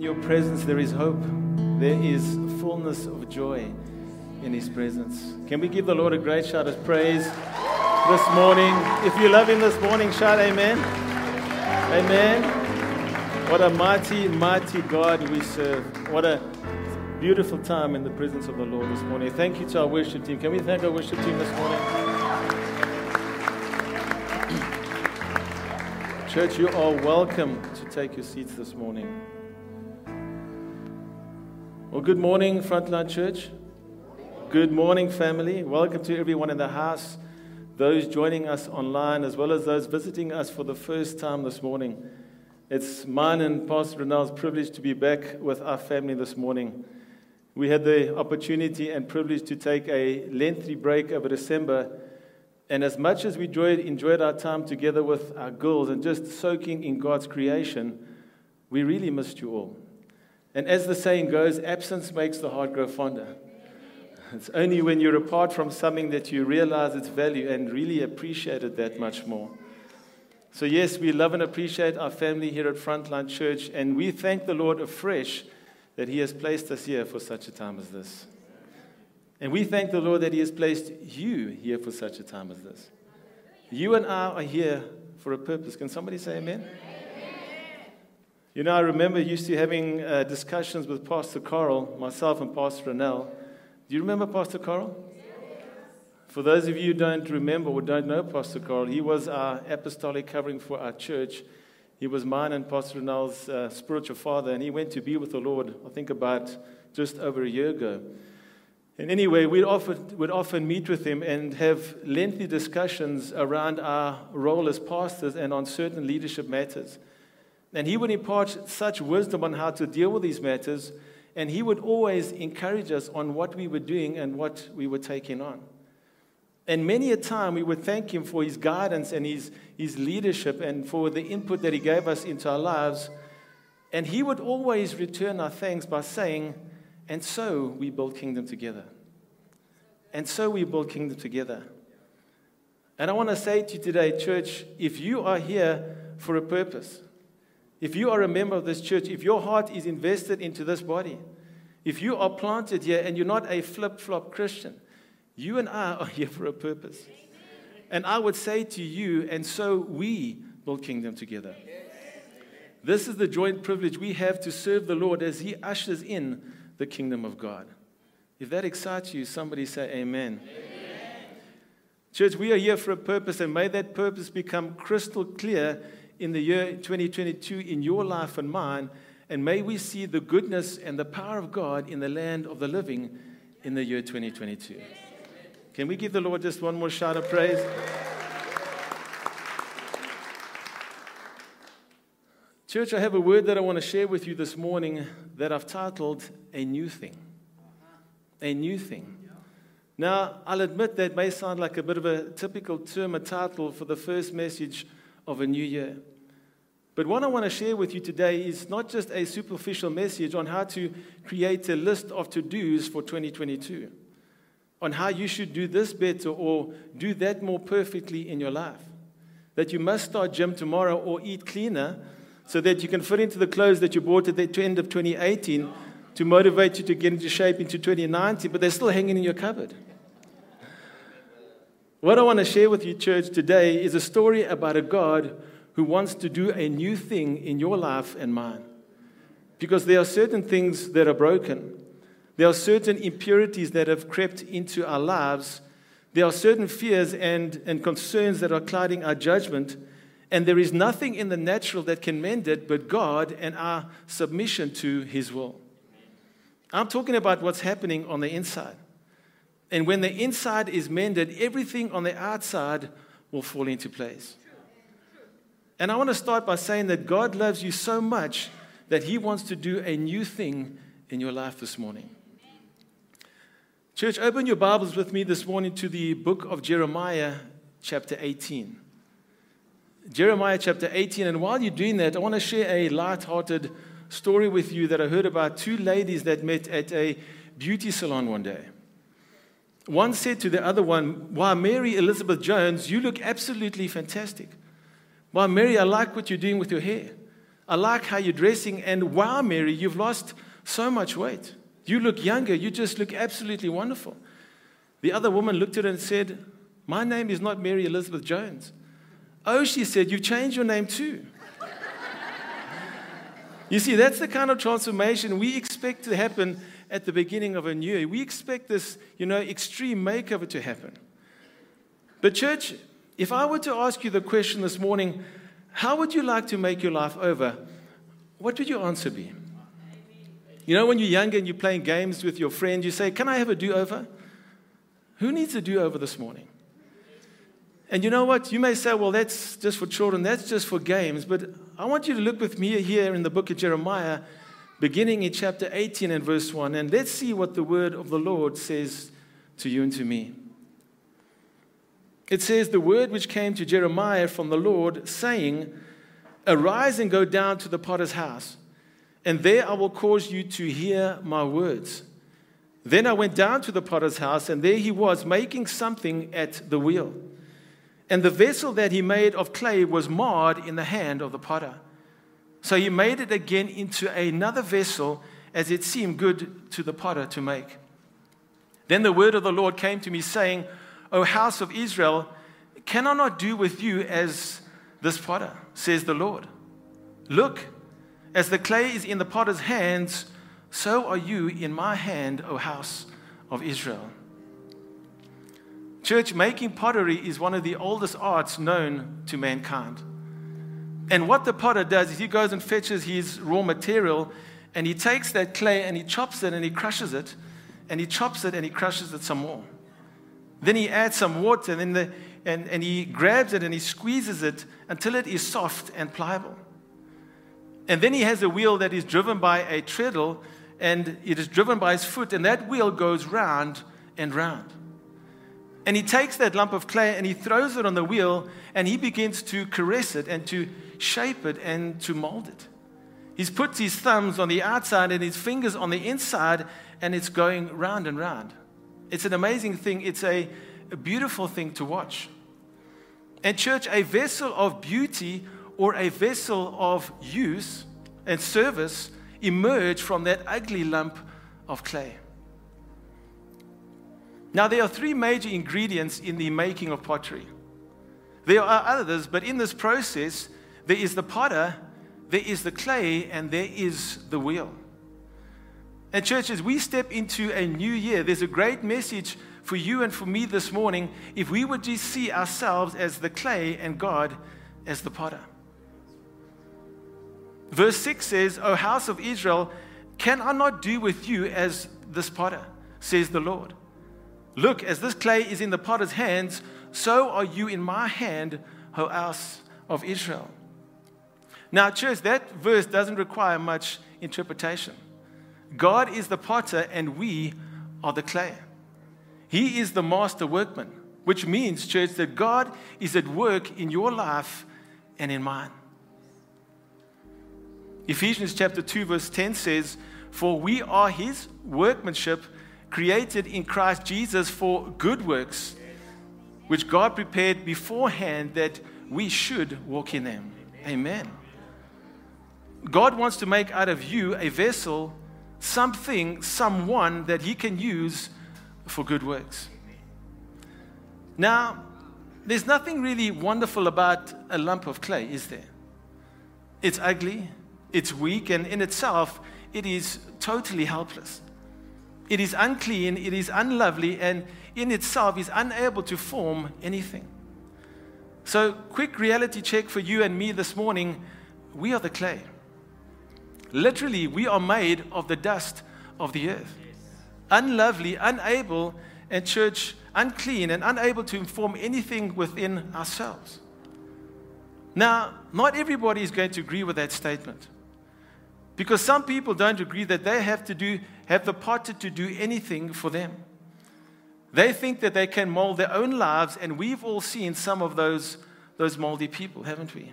In your presence, there is hope. There is fullness of joy in His presence. Can we give the Lord a great shout of praise this morning? If you love Him this morning, shout Amen. Amen. What a mighty, mighty God we serve. What a beautiful time in the presence of the Lord this morning. Thank you to our worship team. Can we thank our worship team this morning? Church, you are welcome to take your seats this morning. Well, good morning, Frontline Church. Good morning, family. Welcome to everyone in the house, those joining us online, as well as those visiting us for the first time this morning. It's mine and Pastor Renald's privilege to be back with our family this morning. We had the opportunity and privilege to take a lengthy break over December. And as much as we enjoyed, enjoyed our time together with our girls and just soaking in God's creation, we really missed you all. And as the saying goes, absence makes the heart grow fonder. It's only when you're apart from something that you realize its value and really appreciate it that much more. So, yes, we love and appreciate our family here at Frontline Church, and we thank the Lord afresh that He has placed us here for such a time as this. And we thank the Lord that He has placed you here for such a time as this. You and I are here for a purpose. Can somebody say amen? You know, I remember used to having uh, discussions with Pastor Carl, myself and Pastor Renell. Do you remember Pastor Carl? For those of you who don't remember or don't know Pastor Carl, he was our apostolic covering for our church. He was mine and Pastor Renell's uh, spiritual father, and he went to be with the Lord, I think, about just over a year ago. And anyway, we'd often, we'd often meet with him and have lengthy discussions around our role as pastors and on certain leadership matters. And he would impart such wisdom on how to deal with these matters, and he would always encourage us on what we were doing and what we were taking on. And many a time we would thank him for his guidance and his, his leadership and for the input that he gave us into our lives. And he would always return our thanks by saying, And so we build kingdom together. And so we build kingdom together. And I want to say to you today, church, if you are here for a purpose, if you are a member of this church, if your heart is invested into this body, if you are planted here and you're not a flip flop Christian, you and I are here for a purpose. And I would say to you, and so we build kingdom together. This is the joint privilege we have to serve the Lord as He ushers in the kingdom of God. If that excites you, somebody say amen. amen. Church, we are here for a purpose, and may that purpose become crystal clear in the year 2022 in your life and mine. And may we see the goodness and the power of God in the land of the living in the year 2022. Can we give the Lord just one more shout of praise? Church, I have a word that I want to share with you this morning that I've titled A New Thing. A New Thing. Now, I'll admit that may sound like a bit of a typical term, a title for the first message of a new year. But what I want to share with you today is not just a superficial message on how to create a list of to dos for 2022, on how you should do this better or do that more perfectly in your life. That you must start gym tomorrow or eat cleaner so that you can fit into the clothes that you bought at the end of 2018 to motivate you to get into shape into 2019, but they're still hanging in your cupboard. What I want to share with you, church, today is a story about a God who wants to do a new thing in your life and mine. Because there are certain things that are broken, there are certain impurities that have crept into our lives, there are certain fears and, and concerns that are clouding our judgment, and there is nothing in the natural that can mend it but God and our submission to His will. I'm talking about what's happening on the inside. And when the inside is mended, everything on the outside will fall into place. And I want to start by saying that God loves you so much that He wants to do a new thing in your life this morning. Church, open your Bibles with me this morning to the book of Jeremiah, chapter 18. Jeremiah chapter 18. And while you're doing that, I want to share a light-hearted story with you that I heard about two ladies that met at a beauty salon one day. One said to the other one, Why, Mary Elizabeth Jones, you look absolutely fantastic. Why, Mary, I like what you're doing with your hair. I like how you're dressing. And wow, Mary, you've lost so much weight. You look younger. You just look absolutely wonderful. The other woman looked at her and said, My name is not Mary Elizabeth Jones. Oh, she said, You've changed your name too. you see, that's the kind of transformation we expect to happen at the beginning of a new year. We expect this, you know, extreme makeover to happen. But, church, if I were to ask you the question this morning, how would you like to make your life over? What would your answer be? You know, when you're younger and you're playing games with your friend, you say, Can I have a do over? Who needs a do over this morning? And you know what? You may say, Well, that's just for children, that's just for games. But I want you to look with me here in the book of Jeremiah, beginning in chapter 18 and verse 1, and let's see what the word of the Lord says to you and to me. It says, The word which came to Jeremiah from the Lord, saying, Arise and go down to the potter's house, and there I will cause you to hear my words. Then I went down to the potter's house, and there he was making something at the wheel. And the vessel that he made of clay was marred in the hand of the potter. So he made it again into another vessel as it seemed good to the potter to make. Then the word of the Lord came to me, saying, O house of Israel, can I not do with you as this potter, says the Lord? Look, as the clay is in the potter's hands, so are you in my hand, O house of Israel. Church, making pottery is one of the oldest arts known to mankind. And what the potter does is he goes and fetches his raw material and he takes that clay and he chops it and he crushes it and he chops it and he crushes it some more. Then he adds some water and, the, and, and he grabs it and he squeezes it until it is soft and pliable. And then he has a wheel that is driven by a treadle and it is driven by his foot, and that wheel goes round and round. And he takes that lump of clay and he throws it on the wheel and he begins to caress it and to shape it and to mold it. He puts his thumbs on the outside and his fingers on the inside and it's going round and round. It's an amazing thing. It's a, a beautiful thing to watch. And, church, a vessel of beauty or a vessel of use and service emerge from that ugly lump of clay. Now, there are three major ingredients in the making of pottery. There are others, but in this process, there is the potter, there is the clay, and there is the wheel. And, church, as we step into a new year, there's a great message for you and for me this morning if we would just see ourselves as the clay and God as the potter. Verse 6 says, O house of Israel, can I not do with you as this potter, says the Lord? Look, as this clay is in the potter's hands, so are you in my hand, O house of Israel. Now, church, that verse doesn't require much interpretation. God is the potter, and we are the clay. He is the master workman, which means, church, that God is at work in your life and in mine. Ephesians chapter 2, verse 10 says, For we are his workmanship, created in Christ Jesus for good works, which God prepared beforehand that we should walk in them. Amen. God wants to make out of you a vessel, something, someone that he can use for good works. Now, there's nothing really wonderful about a lump of clay, is there? It's ugly, it's weak, and in itself, it is totally helpless. It is unclean, it is unlovely, and in itself is unable to form anything. So, quick reality check for you and me this morning we are the clay. Literally, we are made of the dust of the earth. Unlovely, unable, and church, unclean, and unable to inform anything within ourselves. Now, not everybody is going to agree with that statement. Because some people don't agree that they have to do, have the potter to do anything for them. They think that they can mold their own lives, and we've all seen some of those, those moldy people, haven't we?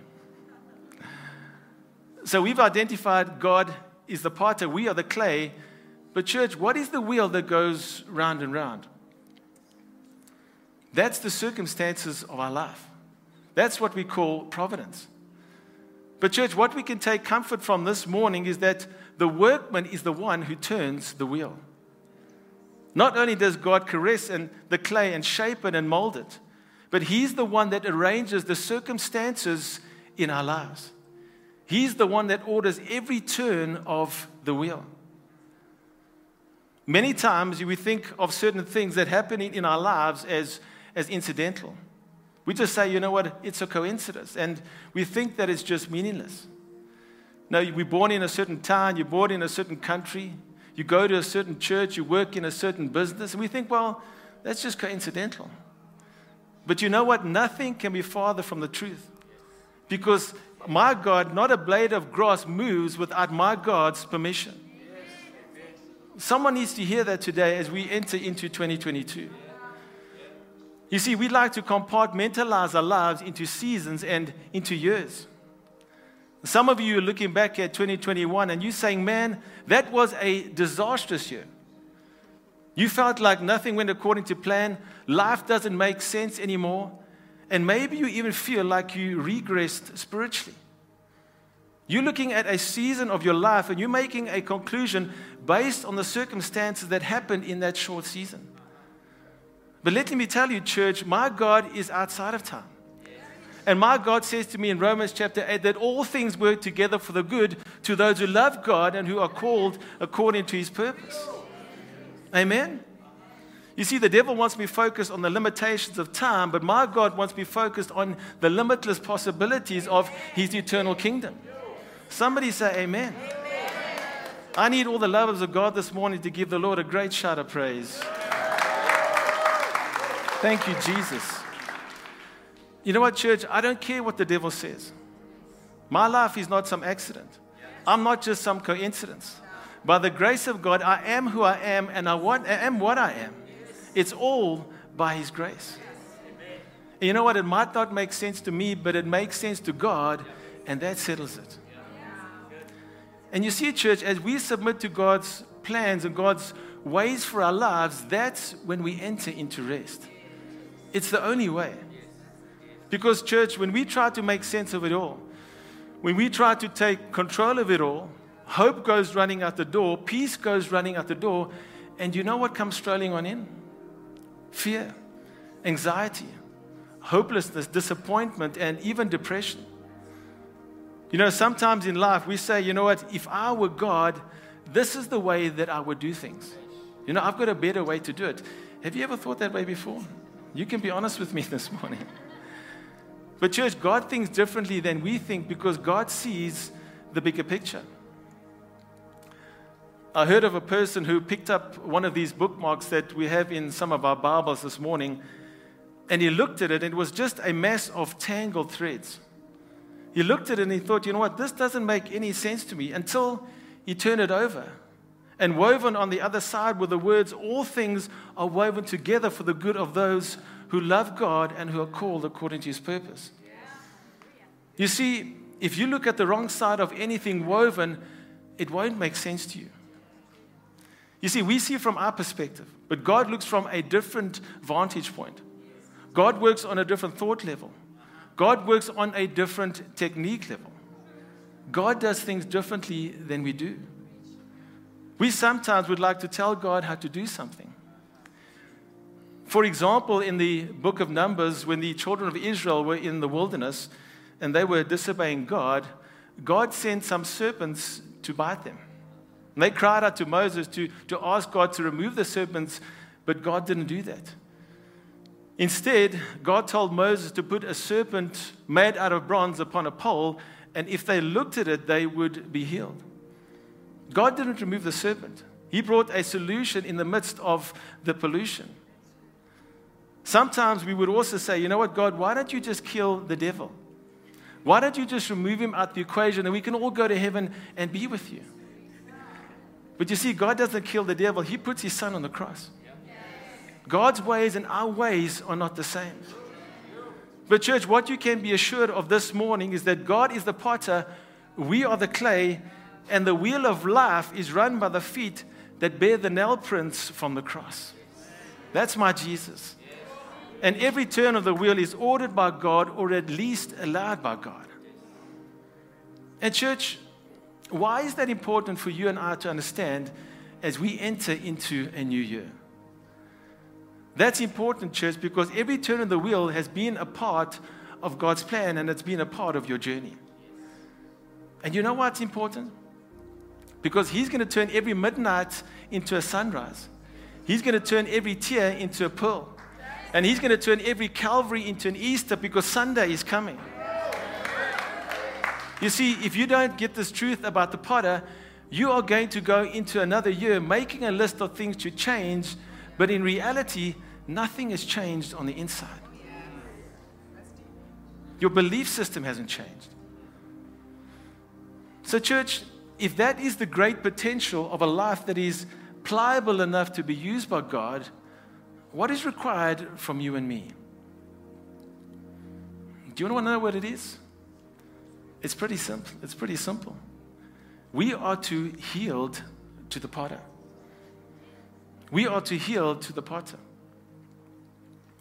So we've identified God is the potter, we are the clay. But, church, what is the wheel that goes round and round? That's the circumstances of our life. That's what we call providence. But, church, what we can take comfort from this morning is that the workman is the one who turns the wheel. Not only does God caress and the clay and shape it and mold it, but He's the one that arranges the circumstances in our lives. He's the one that orders every turn of the wheel. Many times we think of certain things that happen in our lives as, as incidental. We just say, you know what, it's a coincidence. And we think that it's just meaningless. Now, we're born in a certain town, you're born in a certain country, you go to a certain church, you work in a certain business, and we think, well, that's just coincidental. But you know what? Nothing can be farther from the truth. Because my God, not a blade of grass moves without my God's permission. Someone needs to hear that today as we enter into 2022. You see, we like to compartmentalize our lives into seasons and into years. Some of you are looking back at 2021 and you're saying, man, that was a disastrous year. You felt like nothing went according to plan, life doesn't make sense anymore, and maybe you even feel like you regressed spiritually. You're looking at a season of your life and you're making a conclusion based on the circumstances that happened in that short season. But let me tell you, church, my God is outside of time. And my God says to me in Romans chapter 8 that all things work together for the good to those who love God and who are called according to his purpose. Amen? You see, the devil wants me focused on the limitations of time, but my God wants me focused on the limitless possibilities of his eternal kingdom. Somebody say, Amen. amen. I need all the lovers of God this morning to give the Lord a great shout of praise. Thank you, Jesus. You know what, church? I don't care what the devil says. My life is not some accident. I'm not just some coincidence. By the grace of God, I am who I am and I, want, I am what I am. It's all by His grace. You know what? It might not make sense to me, but it makes sense to God, and that settles it. And you see, church, as we submit to God's plans and God's ways for our lives, that's when we enter into rest. It's the only way. Because, church, when we try to make sense of it all, when we try to take control of it all, hope goes running out the door, peace goes running out the door, and you know what comes strolling on in? Fear, anxiety, hopelessness, disappointment, and even depression. You know, sometimes in life we say, you know what, if I were God, this is the way that I would do things. You know, I've got a better way to do it. Have you ever thought that way before? You can be honest with me this morning. But, church, God thinks differently than we think because God sees the bigger picture. I heard of a person who picked up one of these bookmarks that we have in some of our Bibles this morning, and he looked at it, and it was just a mess of tangled threads. He looked at it and he thought, you know what, this doesn't make any sense to me until he turned it over. And woven on the other side were the words, All things are woven together for the good of those who love God and who are called according to his purpose. You see, if you look at the wrong side of anything woven, it won't make sense to you. You see, we see from our perspective, but God looks from a different vantage point. God works on a different thought level, God works on a different technique level. God does things differently than we do. We sometimes would like to tell God how to do something. For example, in the book of Numbers, when the children of Israel were in the wilderness and they were disobeying God, God sent some serpents to bite them. And they cried out to Moses to, to ask God to remove the serpents, but God didn't do that. Instead, God told Moses to put a serpent made out of bronze upon a pole, and if they looked at it, they would be healed. God didn't remove the serpent, He brought a solution in the midst of the pollution. Sometimes we would also say, you know what, God, why don't you just kill the devil? Why don't you just remove him out the equation and we can all go to heaven and be with you? But you see, God doesn't kill the devil, He puts His Son on the cross. God's ways and our ways are not the same. But, church, what you can be assured of this morning is that God is the potter, we are the clay, and the wheel of life is run by the feet that bear the nail prints from the cross. That's my Jesus. And every turn of the wheel is ordered by God or at least allowed by God. And, church, why is that important for you and I to understand as we enter into a new year? That's important, church, because every turn of the wheel has been a part of God's plan and it's been a part of your journey. And you know what's important? Because He's going to turn every midnight into a sunrise. He's going to turn every tear into a pearl. And He's going to turn every Calvary into an Easter because Sunday is coming. You see, if you don't get this truth about the potter, you are going to go into another year making a list of things to change, but in reality, nothing has changed on the inside. Your belief system hasn't changed. So, church, if that is the great potential of a life that is pliable enough to be used by God, what is required from you and me? Do you want to know what it is? It's pretty simple. It's pretty simple. We are to yield to the potter. We are to yield to the potter.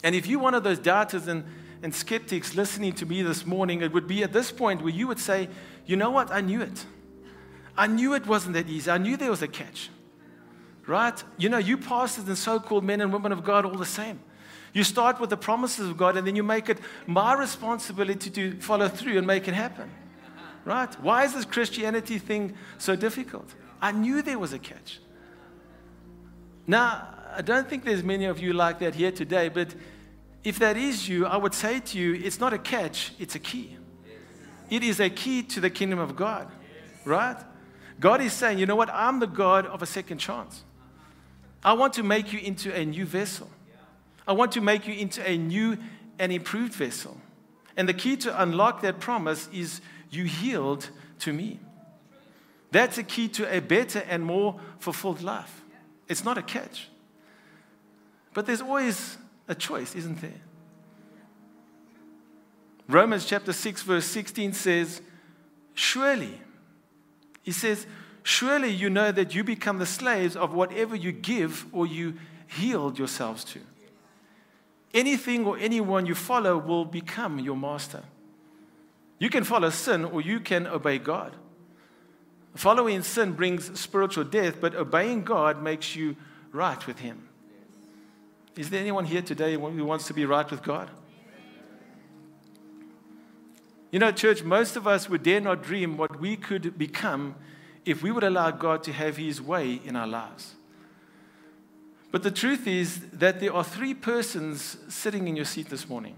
And if you're one of those doubters and, and skeptics listening to me this morning, it would be at this point where you would say, you know what? I knew it. I knew it wasn't that easy. I knew there was a catch. Right? You know, you pastors and so called men and women of God all the same. You start with the promises of God and then you make it my responsibility to follow through and make it happen. Right? Why is this Christianity thing so difficult? I knew there was a catch. Now, I don't think there's many of you like that here today, but if that is you, I would say to you, it's not a catch, it's a key. It is a key to the kingdom of God, right? God is saying, you know what? I'm the God of a second chance. I want to make you into a new vessel. I want to make you into a new and improved vessel. And the key to unlock that promise is you yield to me. That's a key to a better and more fulfilled life. It's not a catch. But there's always a choice, isn't there? Romans chapter 6, verse 16 says, Surely, he says, Surely you know that you become the slaves of whatever you give or you yield yourselves to. Anything or anyone you follow will become your master. You can follow sin or you can obey God. Following sin brings spiritual death, but obeying God makes you right with Him. Is there anyone here today who wants to be right with God? You know, church, most of us would dare not dream what we could become if we would allow God to have His way in our lives. But the truth is that there are three persons sitting in your seat this morning.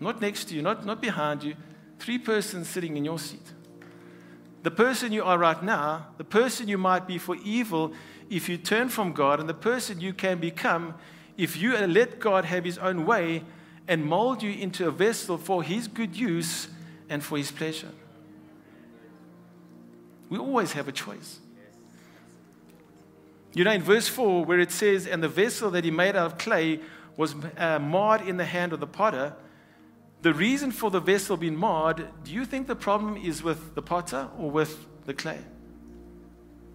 Not next to you, not, not behind you, three persons sitting in your seat. The person you are right now, the person you might be for evil if you turn from God, and the person you can become if you let God have His own way and mold you into a vessel for His good use and for His pleasure. We always have a choice. You know, in verse 4, where it says, And the vessel that he made out of clay was uh, marred in the hand of the potter. The reason for the vessel being marred, do you think the problem is with the potter or with the clay?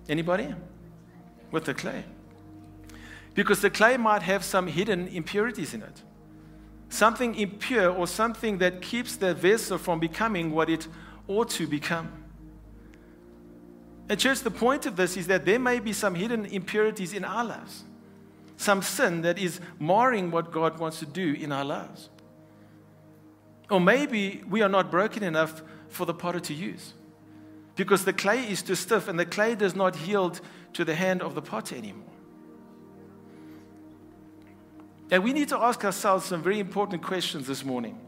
Anybody? With the clay. Because the clay might have some hidden impurities in it something impure or something that keeps the vessel from becoming what it ought to become. And, church, the point of this is that there may be some hidden impurities in our lives, some sin that is marring what God wants to do in our lives. Or maybe we are not broken enough for the potter to use because the clay is too stiff and the clay does not yield to the hand of the potter anymore. And we need to ask ourselves some very important questions this morning.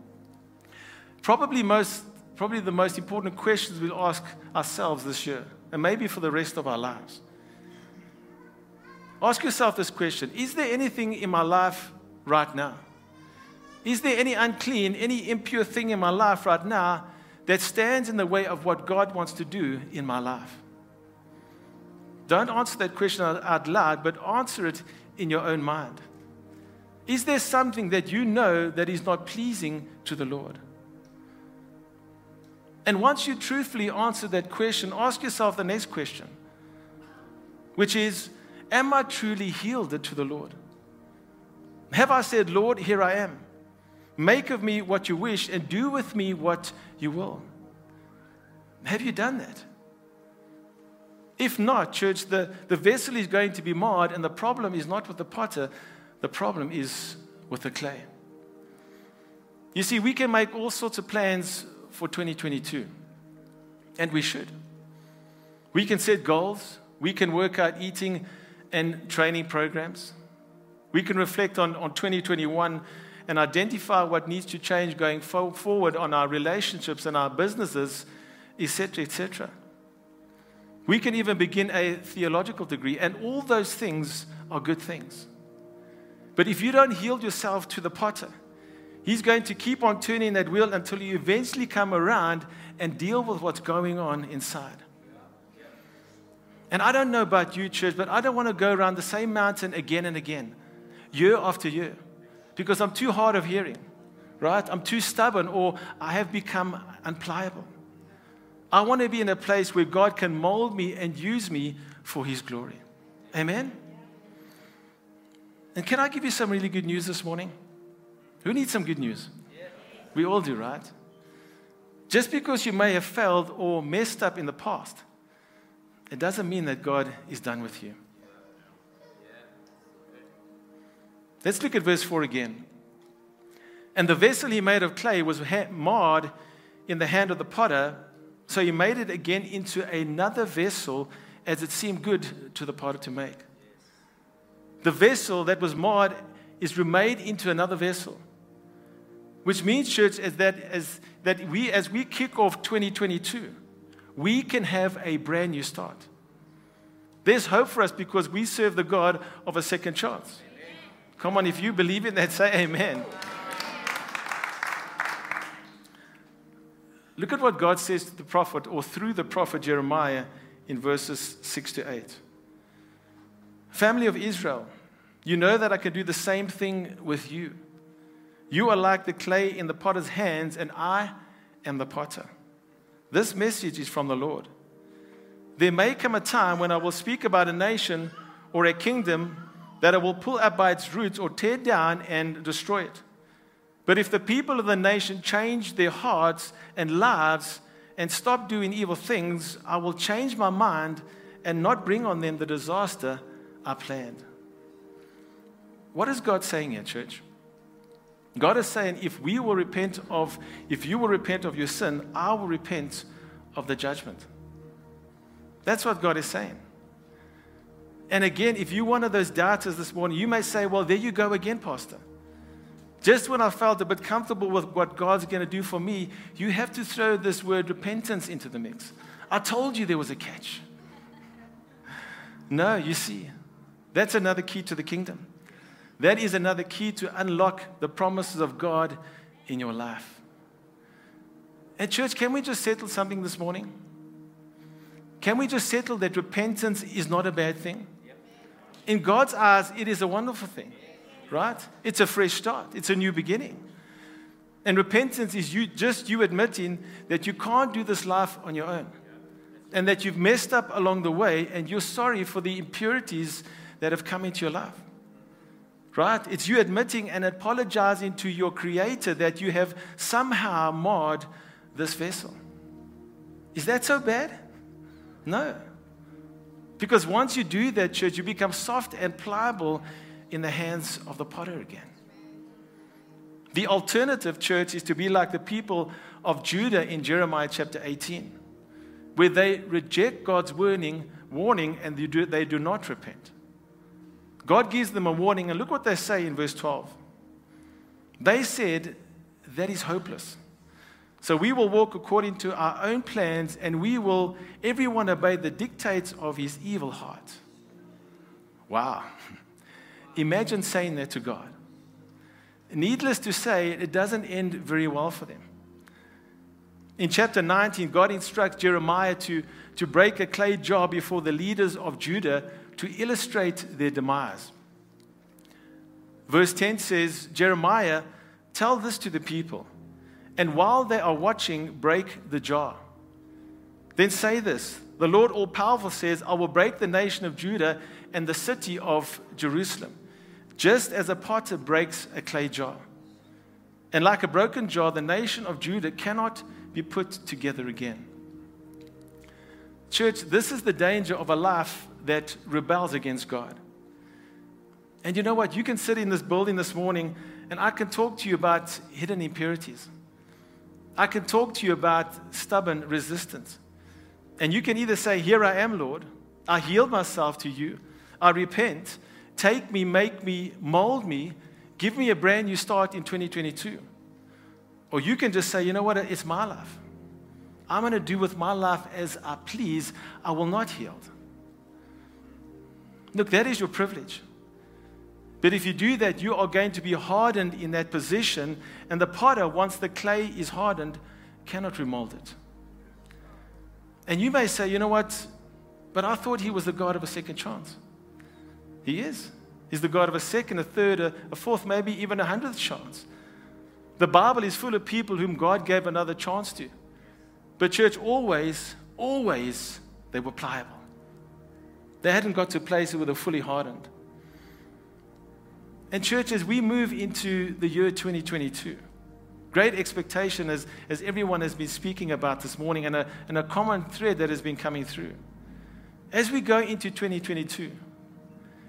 Probably, most, probably the most important questions we'll ask ourselves this year, and maybe for the rest of our lives. Ask yourself this question Is there anything in my life right now? Is there any unclean, any impure thing in my life right now that stands in the way of what God wants to do in my life? Don't answer that question out loud, but answer it in your own mind. Is there something that you know that is not pleasing to the Lord? And once you truthfully answer that question, ask yourself the next question, which is Am I truly yielded to the Lord? Have I said, Lord, here I am? Make of me what you wish and do with me what you will. Have you done that? If not, church, the, the vessel is going to be marred, and the problem is not with the potter, the problem is with the clay. You see, we can make all sorts of plans for 2022, and we should. We can set goals, we can work out eating and training programs, we can reflect on, on 2021 and identify what needs to change going forward on our relationships and our businesses, etc., etc. We can even begin a theological degree, and all those things are good things. But if you don't yield yourself to the potter, he's going to keep on turning that wheel until you eventually come around and deal with what's going on inside. And I don't know about you, church, but I don't want to go around the same mountain again and again, year after year, because I'm too hard of hearing, right? I'm too stubborn, or I have become unpliable. I want to be in a place where God can mold me and use me for His glory. Amen? And can I give you some really good news this morning? Who needs some good news? We all do, right? Just because you may have failed or messed up in the past, it doesn't mean that God is done with you. Let's look at verse 4 again. And the vessel he made of clay was marred in the hand of the potter so he made it again into another vessel as it seemed good to the potter to make. The vessel that was marred is remade into another vessel. Which means, church, is that, as, that we, as we kick off 2022, we can have a brand new start. There's hope for us because we serve the God of a second chance. Come on, if you believe in that, say amen. Look at what God says to the prophet or through the prophet Jeremiah in verses 6 to 8. Family of Israel, you know that I can do the same thing with you. You are like the clay in the potter's hands, and I am the potter. This message is from the Lord. There may come a time when I will speak about a nation or a kingdom that I will pull up by its roots or tear down and destroy it. But if the people of the nation change their hearts and lives and stop doing evil things, I will change my mind and not bring on them the disaster I planned. What is God saying here, church? God is saying, if we will repent of, if you will repent of your sin, I will repent of the judgment. That's what God is saying. And again, if you're one of those doubters this morning, you may say, Well, there you go again, Pastor. Just when I felt a bit comfortable with what God's going to do for me, you have to throw this word repentance into the mix. I told you there was a catch. No, you see, that's another key to the kingdom. That is another key to unlock the promises of God in your life. At church, can we just settle something this morning? Can we just settle that repentance is not a bad thing? In God's eyes, it is a wonderful thing right? It's a fresh start, it's a new beginning. And repentance is you, just you admitting that you can't do this life on your own and that you've messed up along the way and you're sorry for the impurities that have come into your life. Right? It's you admitting and apologizing to your Creator that you have somehow marred this vessel. Is that so bad? No. Because once you do that, church, you become soft and pliable in the hands of the potter again. The alternative, church, is to be like the people of Judah in Jeremiah chapter 18, where they reject God's warning, warning and they do, they do not repent. God gives them a warning, and look what they say in verse 12. They said, That is hopeless. So we will walk according to our own plans, and we will, everyone, obey the dictates of his evil heart. Wow. Imagine saying that to God. Needless to say, it doesn't end very well for them. In chapter 19, God instructs Jeremiah to, to break a clay jar before the leaders of Judah to illustrate their demise. Verse 10 says, Jeremiah, tell this to the people, and while they are watching, break the jar. Then say this The Lord All Powerful says, I will break the nation of Judah and the city of Jerusalem just as a potter breaks a clay jar. And like a broken jar, the nation of Judah cannot be put together again. Church, this is the danger of a life that rebels against God. And you know what? You can sit in this building this morning and I can talk to you about hidden impurities. I can talk to you about stubborn resistance. And you can either say, Here I am, Lord. I yield myself to you. I repent. Take me, make me, mold me. Give me a brand new start in 2022. Or you can just say, You know what? It's my life. I'm going to do with my life as I please. I will not yield. Look, that is your privilege. But if you do that, you are going to be hardened in that position, and the potter, once the clay is hardened, cannot remold it. And you may say, you know what? But I thought he was the God of a second chance. He is. He's the God of a second, a third, a, a fourth, maybe even a hundredth chance. The Bible is full of people whom God gave another chance to. But, church, always, always, they were pliable. They hadn't got to a place where they were fully hardened. And, church, as we move into the year 2022, great expectation as, as everyone has been speaking about this morning, and a, and a common thread that has been coming through. As we go into 2022,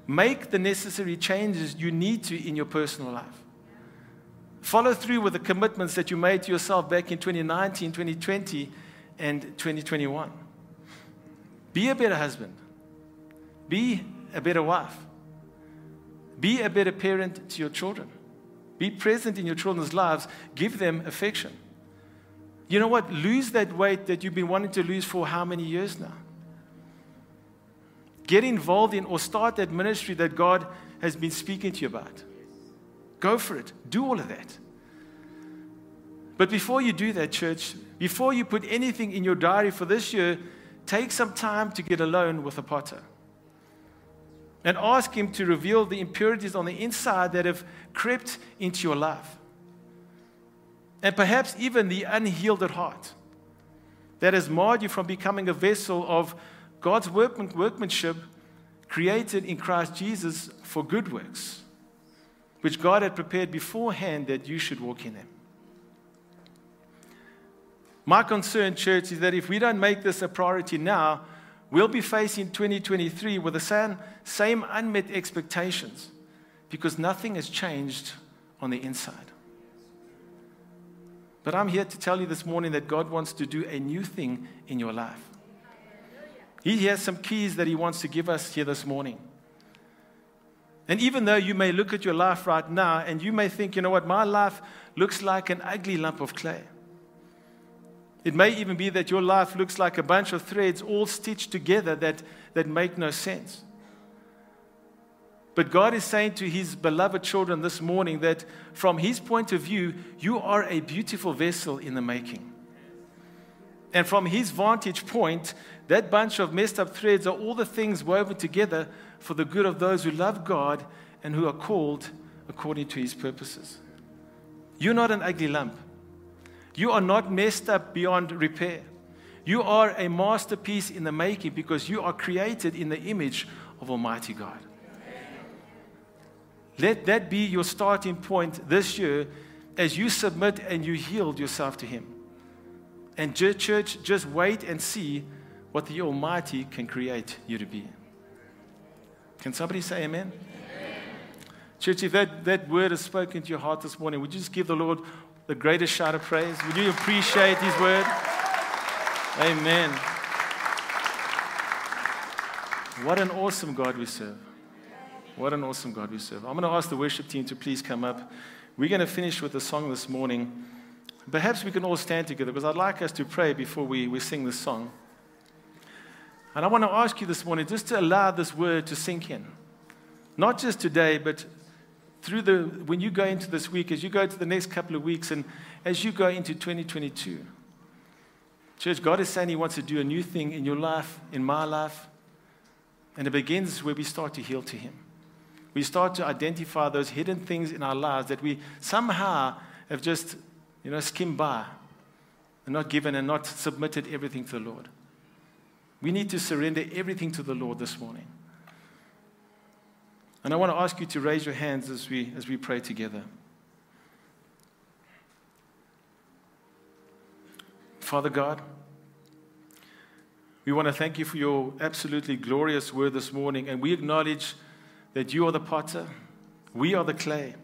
make the necessary changes you need to in your personal life. Follow through with the commitments that you made to yourself back in 2019, 2020, and 2021. Be a better husband. Be a better wife. Be a better parent to your children. Be present in your children's lives. Give them affection. You know what? Lose that weight that you've been wanting to lose for how many years now? Get involved in or start that ministry that God has been speaking to you about. Go for it. Do all of that. But before you do that, church, before you put anything in your diary for this year, take some time to get alone with a potter and ask Him to reveal the impurities on the inside that have crept into your life. And perhaps even the unhealed heart that has marred you from becoming a vessel of God's workmanship created in Christ Jesus for good works which God had prepared beforehand that you should walk in them. My concern, church, is that if we don't make this a priority now, we'll be facing 2023 with the same, same unmet expectations because nothing has changed on the inside. But I'm here to tell you this morning that God wants to do a new thing in your life. He has some keys that He wants to give us here this morning. And even though you may look at your life right now and you may think, you know what, my life looks like an ugly lump of clay. It may even be that your life looks like a bunch of threads all stitched together that, that make no sense. But God is saying to His beloved children this morning that from His point of view, you are a beautiful vessel in the making. And from His vantage point, that bunch of messed up threads are all the things woven together for the good of those who love God and who are called according to his purposes. You're not an ugly lump. You are not messed up beyond repair. You are a masterpiece in the making because you are created in the image of Almighty God. Let that be your starting point this year as you submit and you yield yourself to Him. And, church, just wait and see what the Almighty can create you to be. Can somebody say amen? amen? Church, if that, that word is spoken to your heart this morning, would you just give the Lord the greatest shout of praise? Would you appreciate his word? Amen. What an awesome God we serve. What an awesome God we serve. I'm going to ask the worship team to please come up. We're going to finish with a song this morning. Perhaps we can all stand together because I'd like us to pray before we, we sing this song. And I want to ask you this morning just to allow this word to sink in. Not just today, but through the when you go into this week, as you go to the next couple of weeks, and as you go into 2022. Church, God is saying He wants to do a new thing in your life, in my life. And it begins where we start to heal to Him. We start to identify those hidden things in our lives that we somehow have just, you know, skimmed by and not given and not submitted everything to the Lord. We need to surrender everything to the Lord this morning. And I want to ask you to raise your hands as we, as we pray together. Father God, We want to thank you for your absolutely glorious word this morning, and we acknowledge that you are the potter, we are the clay.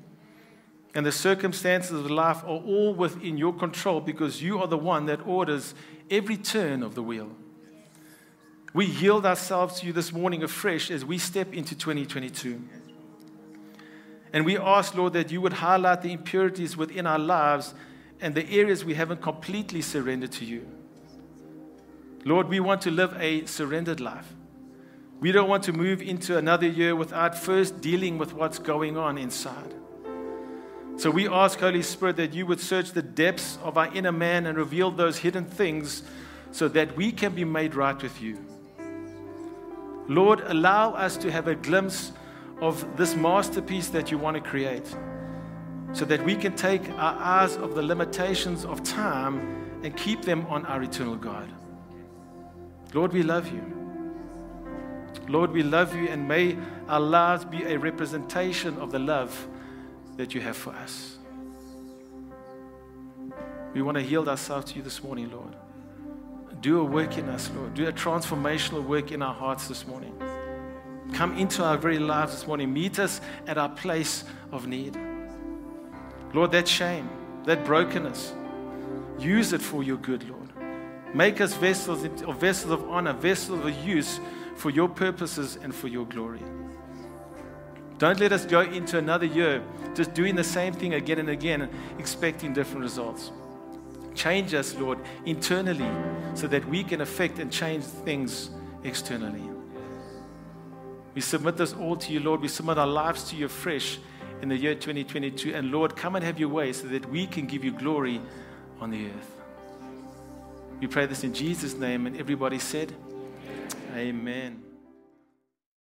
And the circumstances of life are all within your control because you are the one that orders every turn of the wheel. We yield ourselves to you this morning afresh as we step into 2022. And we ask, Lord, that you would highlight the impurities within our lives and the areas we haven't completely surrendered to you. Lord, we want to live a surrendered life. We don't want to move into another year without first dealing with what's going on inside. So we ask, Holy Spirit, that you would search the depths of our inner man and reveal those hidden things so that we can be made right with you. Lord, allow us to have a glimpse of this masterpiece that you want to create so that we can take our eyes of the limitations of time and keep them on our eternal God. Lord, we love you. Lord, we love you, and may our lives be a representation of the love that you have for us. We want to yield ourselves to you this morning, Lord. Do a work in us, Lord. Do a transformational work in our hearts this morning. Come into our very lives this morning. Meet us at our place of need. Lord, that shame, that brokenness, use it for your good, Lord. Make us vessels of vessels of honor, vessels of use for your purposes and for your glory. Don't let us go into another year just doing the same thing again and again, expecting different results. Change us, Lord, internally so that we can affect and change things externally. We submit this all to you, Lord. We submit our lives to you afresh in the year 2022. And Lord, come and have your way so that we can give you glory on the earth. We pray this in Jesus' name. And everybody said, Amen. Amen.